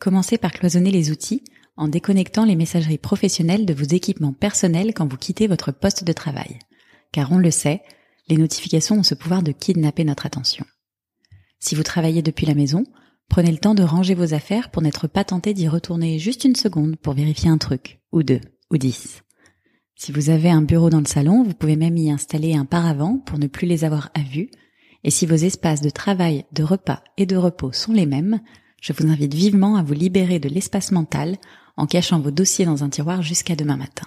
Commencez par cloisonner les outils en déconnectant les messageries professionnelles de vos équipements personnels quand vous quittez votre poste de travail. Car on le sait, les notifications ont ce pouvoir de kidnapper notre attention. Si vous travaillez depuis la maison, prenez le temps de ranger vos affaires pour n'être pas tenté d'y retourner juste une seconde pour vérifier un truc, ou deux, ou dix. Si vous avez un bureau dans le salon, vous pouvez même y installer un paravent pour ne plus les avoir à vue. Et si vos espaces de travail, de repas et de repos sont les mêmes, je vous invite vivement à vous libérer de l'espace mental en cachant vos dossiers dans un tiroir jusqu'à demain matin.